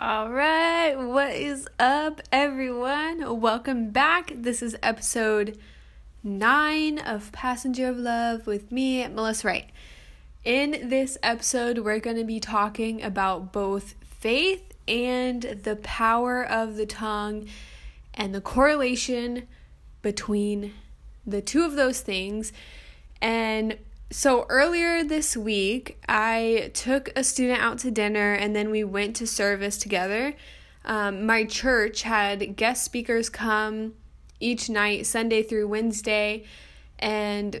All right, what is up, everyone? Welcome back. This is episode nine of Passenger of Love with me, Melissa Wright. In this episode, we're going to be talking about both faith and the power of the tongue and the correlation between the two of those things. And so earlier this week, I took a student out to dinner and then we went to service together. Um, my church had guest speakers come each night, Sunday through Wednesday. And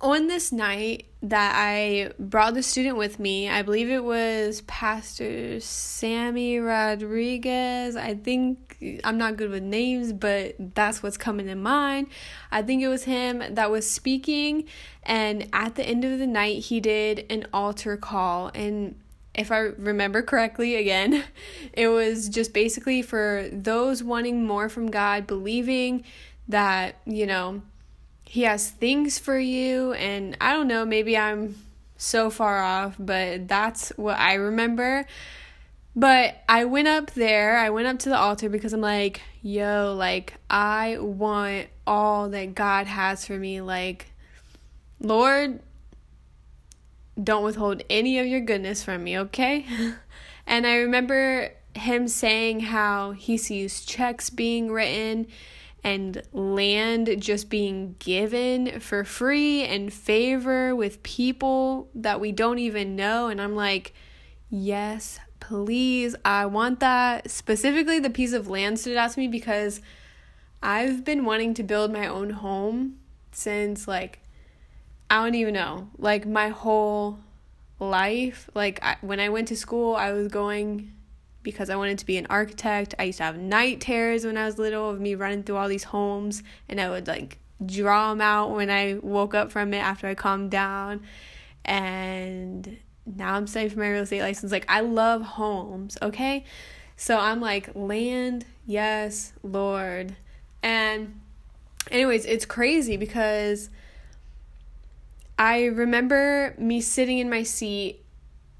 on this night that I brought the student with me, I believe it was Pastor Sammy Rodriguez. I think I'm not good with names, but that's what's coming in mind. I think it was him that was speaking, and at the end of the night, he did an altar call. And if I remember correctly, again, it was just basically for those wanting more from God, believing that, you know, He has things for you. And I don't know, maybe I'm so far off, but that's what I remember. But I went up there, I went up to the altar because I'm like, yo, like, I want all that God has for me. Like, Lord, don't withhold any of your goodness from me, okay? and I remember him saying how he sees checks being written and land just being given for free and favor with people that we don't even know. And I'm like, yes, please, I want that. Specifically, the piece of land stood out to me because I've been wanting to build my own home since like I don't even know, like my whole life. Like I, when I went to school, I was going because I wanted to be an architect. I used to have night terrors when I was little of me running through all these homes, and I would like draw them out when I woke up from it after I calmed down. And now I'm studying for my real estate license. Like, I love homes, okay? So I'm like, land, yes, Lord. And, anyways, it's crazy because I remember me sitting in my seat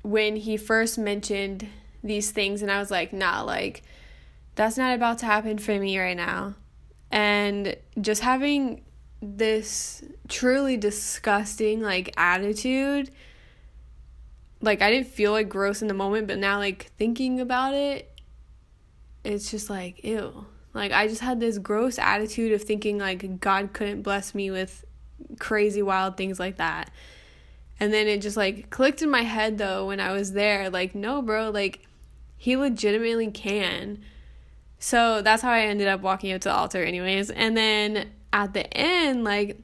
when he first mentioned these things, and I was like, nah, like, that's not about to happen for me right now. And just having this truly disgusting, like, attitude like I didn't feel like gross in the moment, but now like thinking about it, it's just like ew. Like I just had this gross attitude of thinking like God couldn't bless me with crazy wild things like that. And then it just like clicked in my head though when I was there like no bro, like he legitimately can. So that's how I ended up walking up to the altar anyways. And then at the end like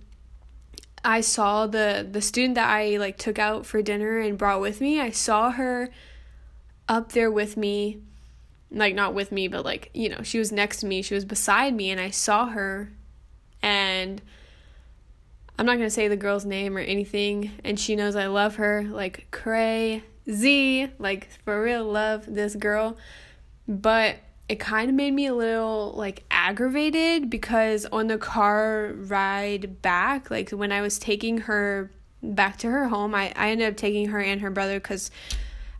I saw the the student that I like took out for dinner and brought with me. I saw her up there with me, like not with me, but like, you know, she was next to me, she was beside me and I saw her and I'm not going to say the girl's name or anything and she knows I love her like crazy, like for real love this girl. But it kind of made me a little like aggravated because on the car ride back, like when I was taking her back to her home, I, I ended up taking her and her brother because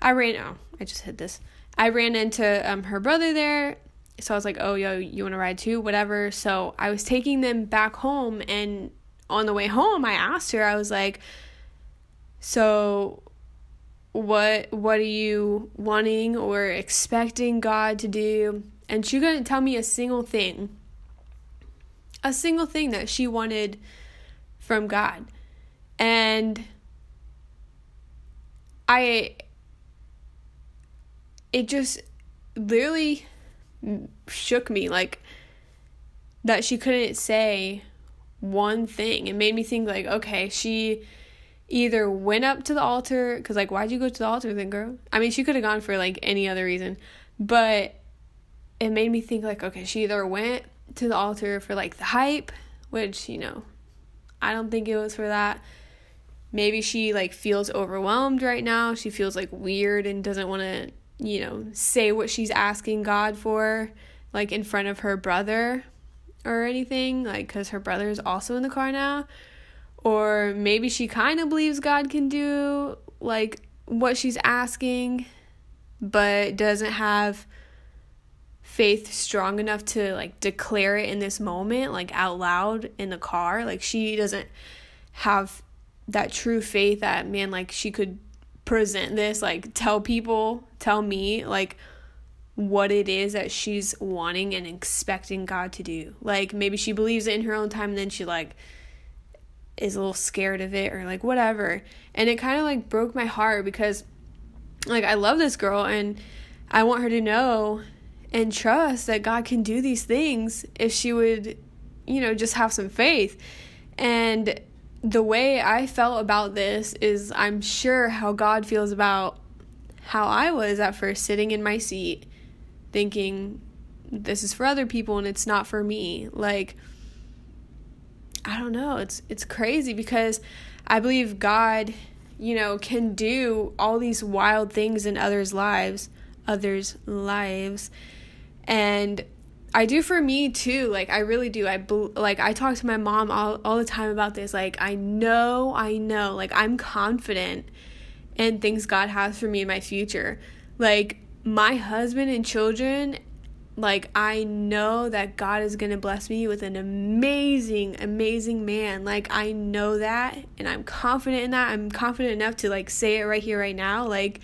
I ran, oh, I just hit this. I ran into um, her brother there. So I was like, oh, yo, you want to ride too? Whatever. So I was taking them back home. And on the way home, I asked her, I was like, so what what are you wanting or expecting God to do? And she couldn't tell me a single thing. A single thing that she wanted from God. And I it just literally shook me like that she couldn't say one thing. It made me think like, okay, she either went up to the altar because like why'd you go to the altar then girl? I mean she could have gone for like any other reason but it made me think like okay she either went to the altar for like the hype which you know i don't think it was for that. Maybe she like feels overwhelmed right now. She feels like weird and doesn't want to you know say what she's asking god for like in front of her brother or anything like because her brother is also in the car now or maybe she kind of believes God can do like what she's asking, but doesn't have faith strong enough to like declare it in this moment like out loud in the car like she doesn't have that true faith that man like she could present this like tell people tell me like what it is that she's wanting and expecting God to do. Like maybe she believes it in her own time and then she like is a little scared of it or like whatever. And it kind of like broke my heart because like I love this girl and I want her to know and trust that God can do these things if she would, you know, just have some faith. And the way I felt about this is I'm sure how God feels about how I was at first sitting in my seat thinking this is for other people and it's not for me. Like I don't know, it's it's crazy because I believe God, you know, can do all these wild things in others' lives, others' lives. And I do for me too. Like I really do. I like I talk to my mom all all the time about this. Like I know, I know. Like I'm confident in things God has for me in my future. Like my husband and children, like I know that God is going to bless me with an amazing amazing man. Like I know that and I'm confident in that. I'm confident enough to like say it right here right now like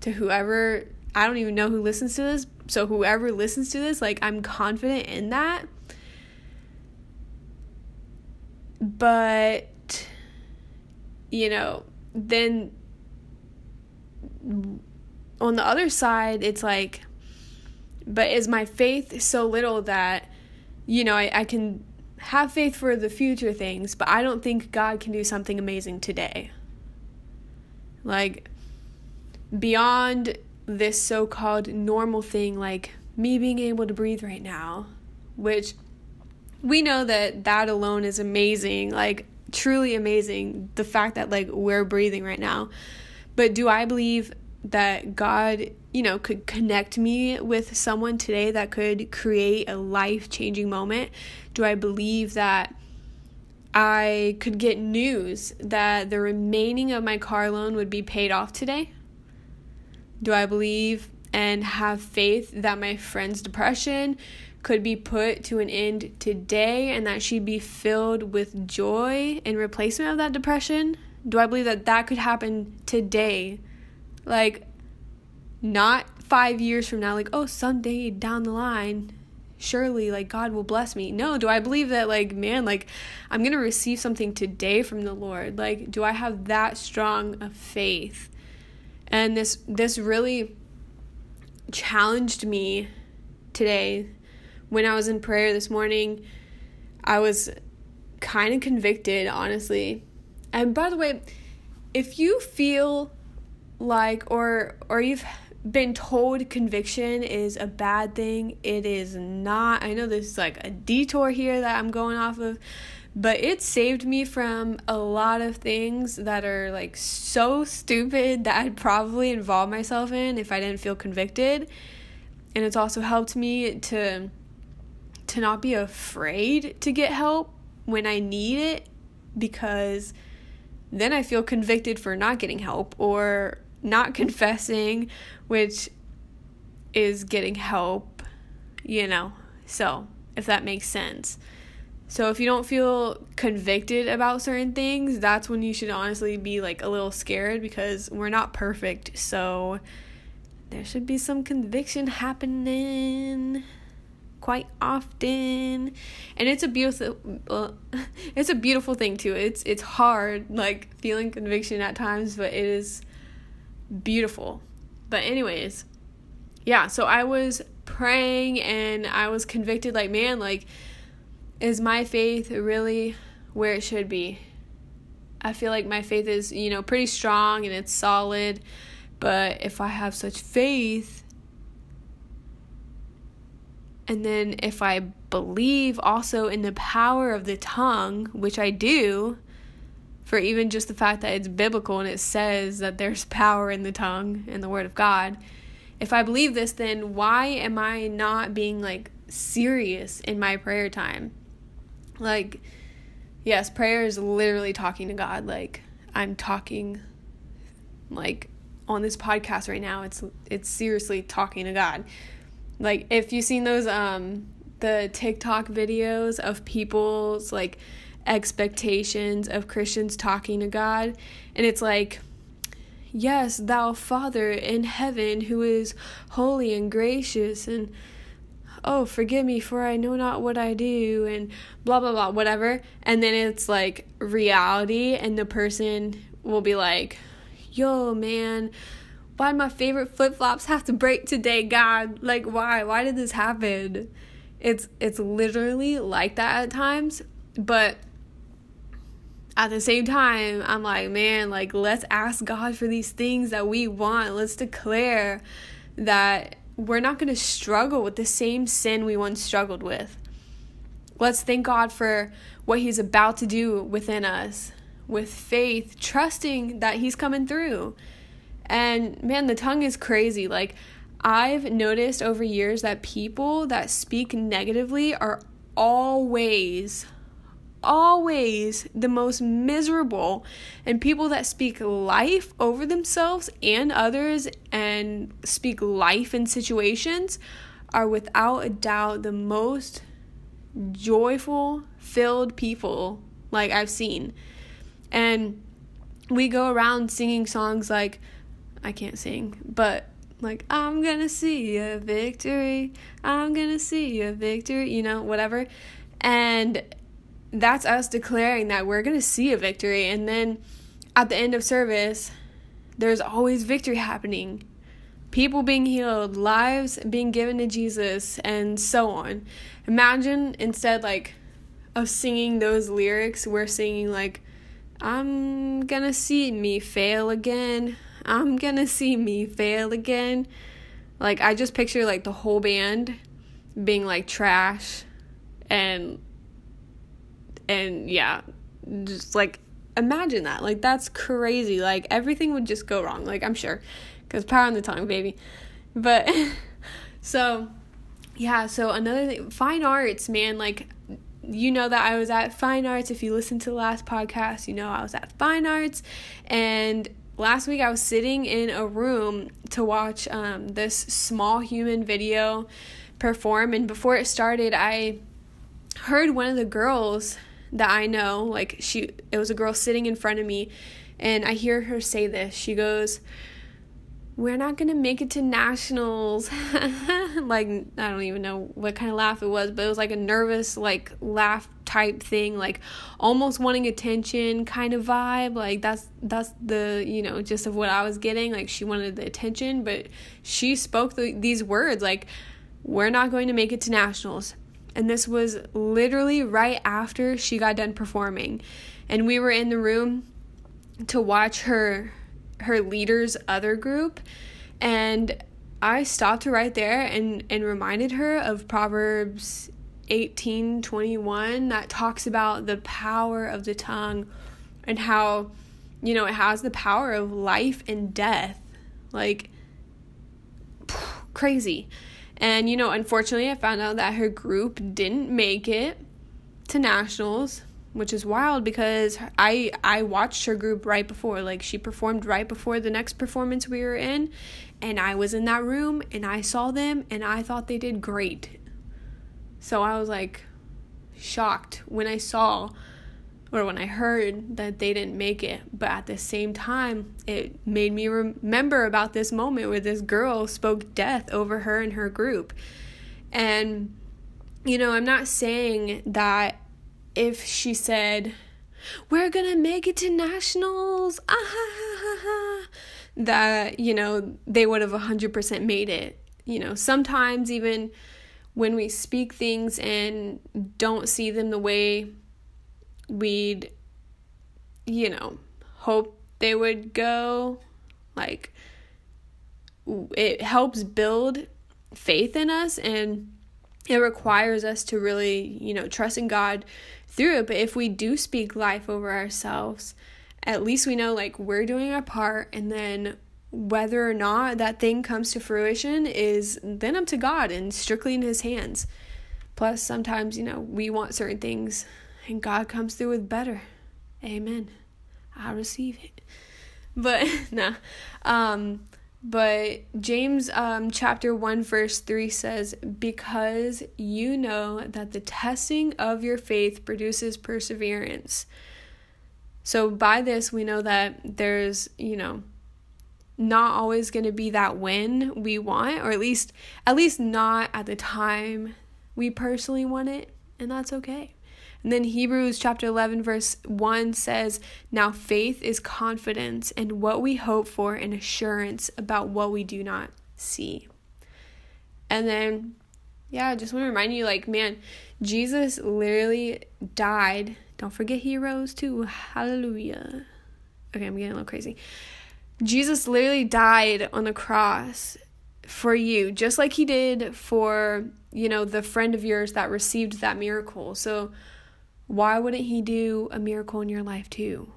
to whoever I don't even know who listens to this. So whoever listens to this, like I'm confident in that. But you know, then on the other side, it's like, but is my faith so little that, you know, I, I can have faith for the future things, but I don't think God can do something amazing today. Like, beyond this so called normal thing, like me being able to breathe right now, which we know that that alone is amazing, like, truly amazing. The fact that, like, we're breathing right now. But do I believe that God, you know, could connect me with someone today that could create a life changing moment? Do I believe that I could get news that the remaining of my car loan would be paid off today? Do I believe and have faith that my friend's depression could be put to an end today and that she'd be filled with joy in replacement of that depression? Do I believe that that could happen today? Like, not five years from now, like, oh, someday down the line, surely, like, God will bless me. No, do I believe that, like, man, like, I'm going to receive something today from the Lord? Like, do I have that strong of faith? And this, this really challenged me today when I was in prayer this morning. I was kind of convicted, honestly. And by the way, if you feel like or or you've been told conviction is a bad thing, it is not. I know this is like a detour here that I'm going off of, but it saved me from a lot of things that are like so stupid that I'd probably involve myself in if I didn't feel convicted. And it's also helped me to to not be afraid to get help when I need it because then I feel convicted for not getting help or not confessing, which is getting help, you know. So, if that makes sense. So, if you don't feel convicted about certain things, that's when you should honestly be like a little scared because we're not perfect. So, there should be some conviction happening quite often and it's a beautiful well, it's a beautiful thing too it's it's hard like feeling conviction at times but it is beautiful. But anyways yeah so i was praying and i was convicted like man like is my faith really where it should be? I feel like my faith is you know pretty strong and it's solid but if i have such faith and then if I believe also in the power of the tongue, which I do, for even just the fact that it's biblical and it says that there's power in the tongue and the word of God, if I believe this, then why am I not being like serious in my prayer time? Like, yes, prayer is literally talking to God. Like, I'm talking, like, on this podcast right now, it's it's seriously talking to God. Like if you've seen those um the TikTok videos of people's like expectations of Christians talking to God. And it's like yes, thou Father in heaven who is holy and gracious and oh, forgive me for I know not what I do and blah blah blah whatever. And then it's like reality and the person will be like yo man why my favorite flip-flops have to break today god? Like why? Why did this happen? It's it's literally like that at times but at the same time i'm like man like let's ask god for these things that we want let's declare that we're not going to struggle with the same sin we once struggled with let's thank god for what he's about to do within us with faith, trusting that He's coming through. And man, the tongue is crazy. Like, I've noticed over years that people that speak negatively are always, always the most miserable. And people that speak life over themselves and others and speak life in situations are without a doubt the most joyful, filled people like I've seen. And we go around singing songs like, I can't sing, but like, I'm gonna see a victory, I'm gonna see a victory, you know, whatever. And that's us declaring that we're gonna see a victory. And then at the end of service, there's always victory happening. People being healed, lives being given to Jesus, and so on. Imagine instead, like, of singing those lyrics, we're singing, like, I'm gonna see me fail again. I'm gonna see me fail again. Like, I just picture like the whole band being like trash and, and yeah, just like imagine that. Like, that's crazy. Like, everything would just go wrong. Like, I'm sure. Because power on the tongue, baby. But, so, yeah, so another thing, fine arts, man, like, you know that I was at Fine Arts. If you listened to the last podcast, you know I was at Fine Arts. And last week I was sitting in a room to watch um, this small human video perform. And before it started, I heard one of the girls that I know, like she, it was a girl sitting in front of me. And I hear her say this. She goes, we're not gonna make it to nationals like i don't even know what kind of laugh it was but it was like a nervous like laugh type thing like almost wanting attention kind of vibe like that's that's the you know just of what i was getting like she wanted the attention but she spoke the, these words like we're not going to make it to nationals and this was literally right after she got done performing. And we were in the room to watch her her leader's other group. And I stopped her right there and and reminded her of Proverbs 18:21 that talks about the power of the tongue and how you know it has the power of life and death. Like crazy and you know unfortunately I found out that her group didn't make it to nationals which is wild because I I watched her group right before like she performed right before the next performance we were in and I was in that room and I saw them and I thought they did great. So I was like shocked when I saw or when I heard that they didn't make it. But at the same time, it made me remember about this moment where this girl spoke death over her and her group. And you know, I'm not saying that if she said, We're gonna make it to nationals, ah, ha, ha, ha, that, you know, they would have 100% made it. You know, sometimes even when we speak things and don't see them the way we'd, you know, hope they would go, like, it helps build faith in us and it requires us to really, you know, trust in God through it. But if we do speak life over ourselves, at least we know like we're doing our part and then whether or not that thing comes to fruition is then up to God and strictly in his hands. Plus sometimes, you know, we want certain things and God comes through with better. Amen. I receive it. but nah. Um, but James um, chapter 1 verse 3 says because you know that the testing of your faith produces perseverance. So by this we know that there's, you know, not always going to be that win we want or at least at least not at the time we personally want it and that's okay. And then Hebrews chapter 11, verse 1 says, Now faith is confidence in what we hope for and assurance about what we do not see. And then, yeah, I just want to remind you like, man, Jesus literally died. Don't forget he rose too. Hallelujah. Okay, I'm getting a little crazy. Jesus literally died on the cross for you, just like he did for, you know, the friend of yours that received that miracle. So, why wouldn't he do a miracle in your life too?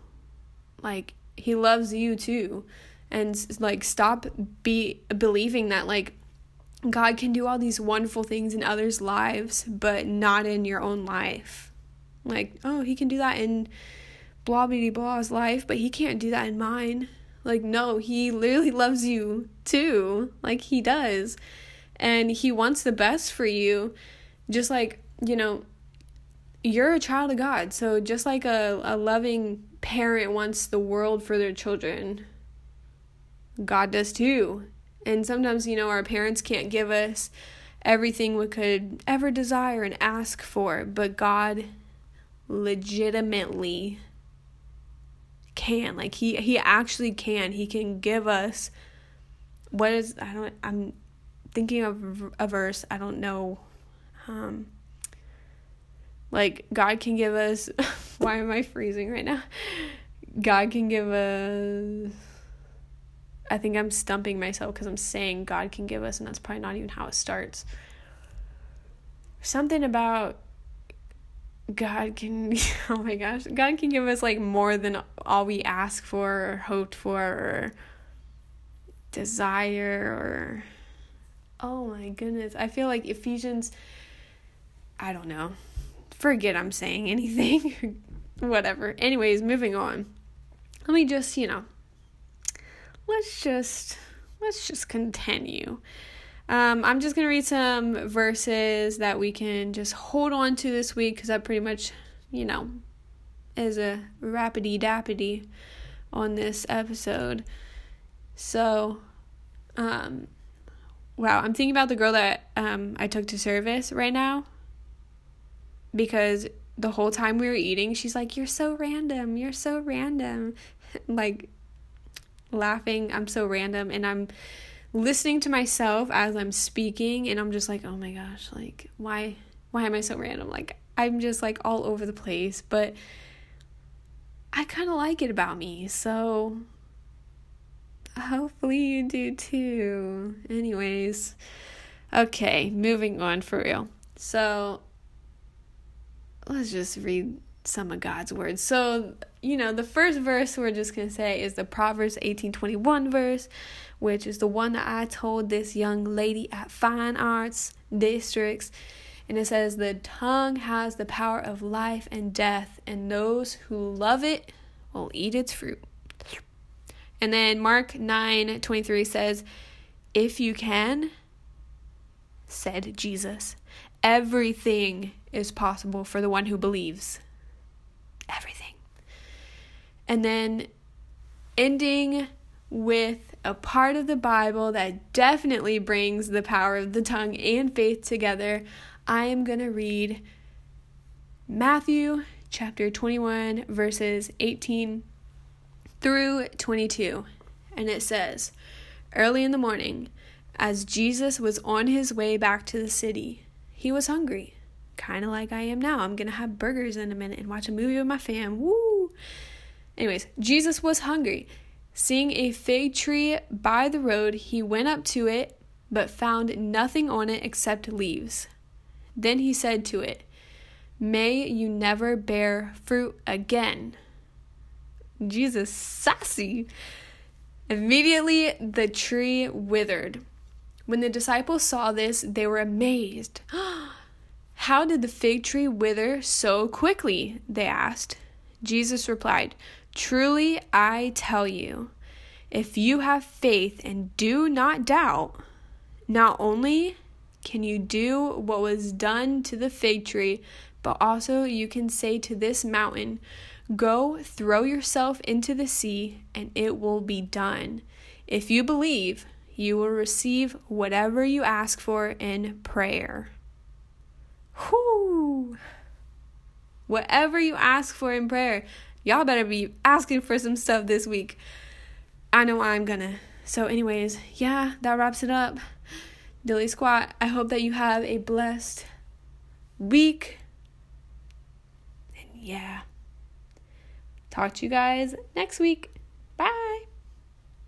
Like he loves you too. And like stop be believing that like God can do all these wonderful things in others' lives, but not in your own life. Like, oh, he can do that in blah blah blah's life, but he can't do that in mine. Like, no, he literally loves you too. Like he does. And he wants the best for you. Just like, you know, you're a child of God. So just like a, a loving parent wants the world for their children, God does too. And sometimes, you know, our parents can't give us everything we could ever desire and ask for, but God legitimately can. Like he he actually can. He can give us what is I don't I'm thinking of a verse. I don't know um like, God can give us. why am I freezing right now? God can give us. I think I'm stumping myself because I'm saying God can give us, and that's probably not even how it starts. Something about God can, oh my gosh, God can give us like more than all we ask for or hoped for or desire or, oh my goodness. I feel like Ephesians, I don't know forget I'm saying anything. Whatever. Anyways, moving on. Let me just, you know, let's just let's just continue. Um, I'm just gonna read some verses that we can just hold on to this week because that pretty much, you know, is a rapidy dappity on this episode. So, um, wow, I'm thinking about the girl that um I took to service right now because the whole time we were eating, she's like, You're so random. You're so random. like, laughing, I'm so random. And I'm listening to myself as I'm speaking, and I'm just like, Oh my gosh, like, why? Why am I so random? Like, I'm just like all over the place, but I kind of like it about me. So, hopefully, you do too. Anyways, okay, moving on for real. So, let's just read some of God's words. So, you know, the first verse we're just going to say is the Proverbs 18:21 verse, which is the one that I told this young lady at Fine Arts Districts. And it says, The tongue has the power of life and death, and those who love it will eat its fruit. And then Mark 9 23 says, If you can, said Jesus, everything is possible for the one who believes. Everything. And then ending with a part of the Bible that definitely brings the power of the tongue and faith together, I am going to read Matthew chapter 21, verses 18 through 22. And it says, Early in the morning, as Jesus was on his way back to the city, he was hungry kind of like I am now. I'm going to have burgers in a minute and watch a movie with my fam. Woo! Anyways, Jesus was hungry. Seeing a fig tree by the road, he went up to it, but found nothing on it except leaves. Then he said to it, May you never bear fruit again. Jesus, sassy. Immediately the tree withered. When the disciples saw this, they were amazed. How did the fig tree wither so quickly? They asked. Jesus replied, Truly I tell you, If you have faith and do not doubt, not only can you do what was done to the fig tree, but also you can say to this mountain, Go throw yourself into the sea, and it will be done. If you believe, you will receive whatever you ask for in prayer. Whoo! Whatever you ask for in prayer, y'all better be asking for some stuff this week. I know I'm gonna. So, anyways, yeah, that wraps it up. Dilly Squat, I hope that you have a blessed week. And yeah, talk to you guys next week. Bye.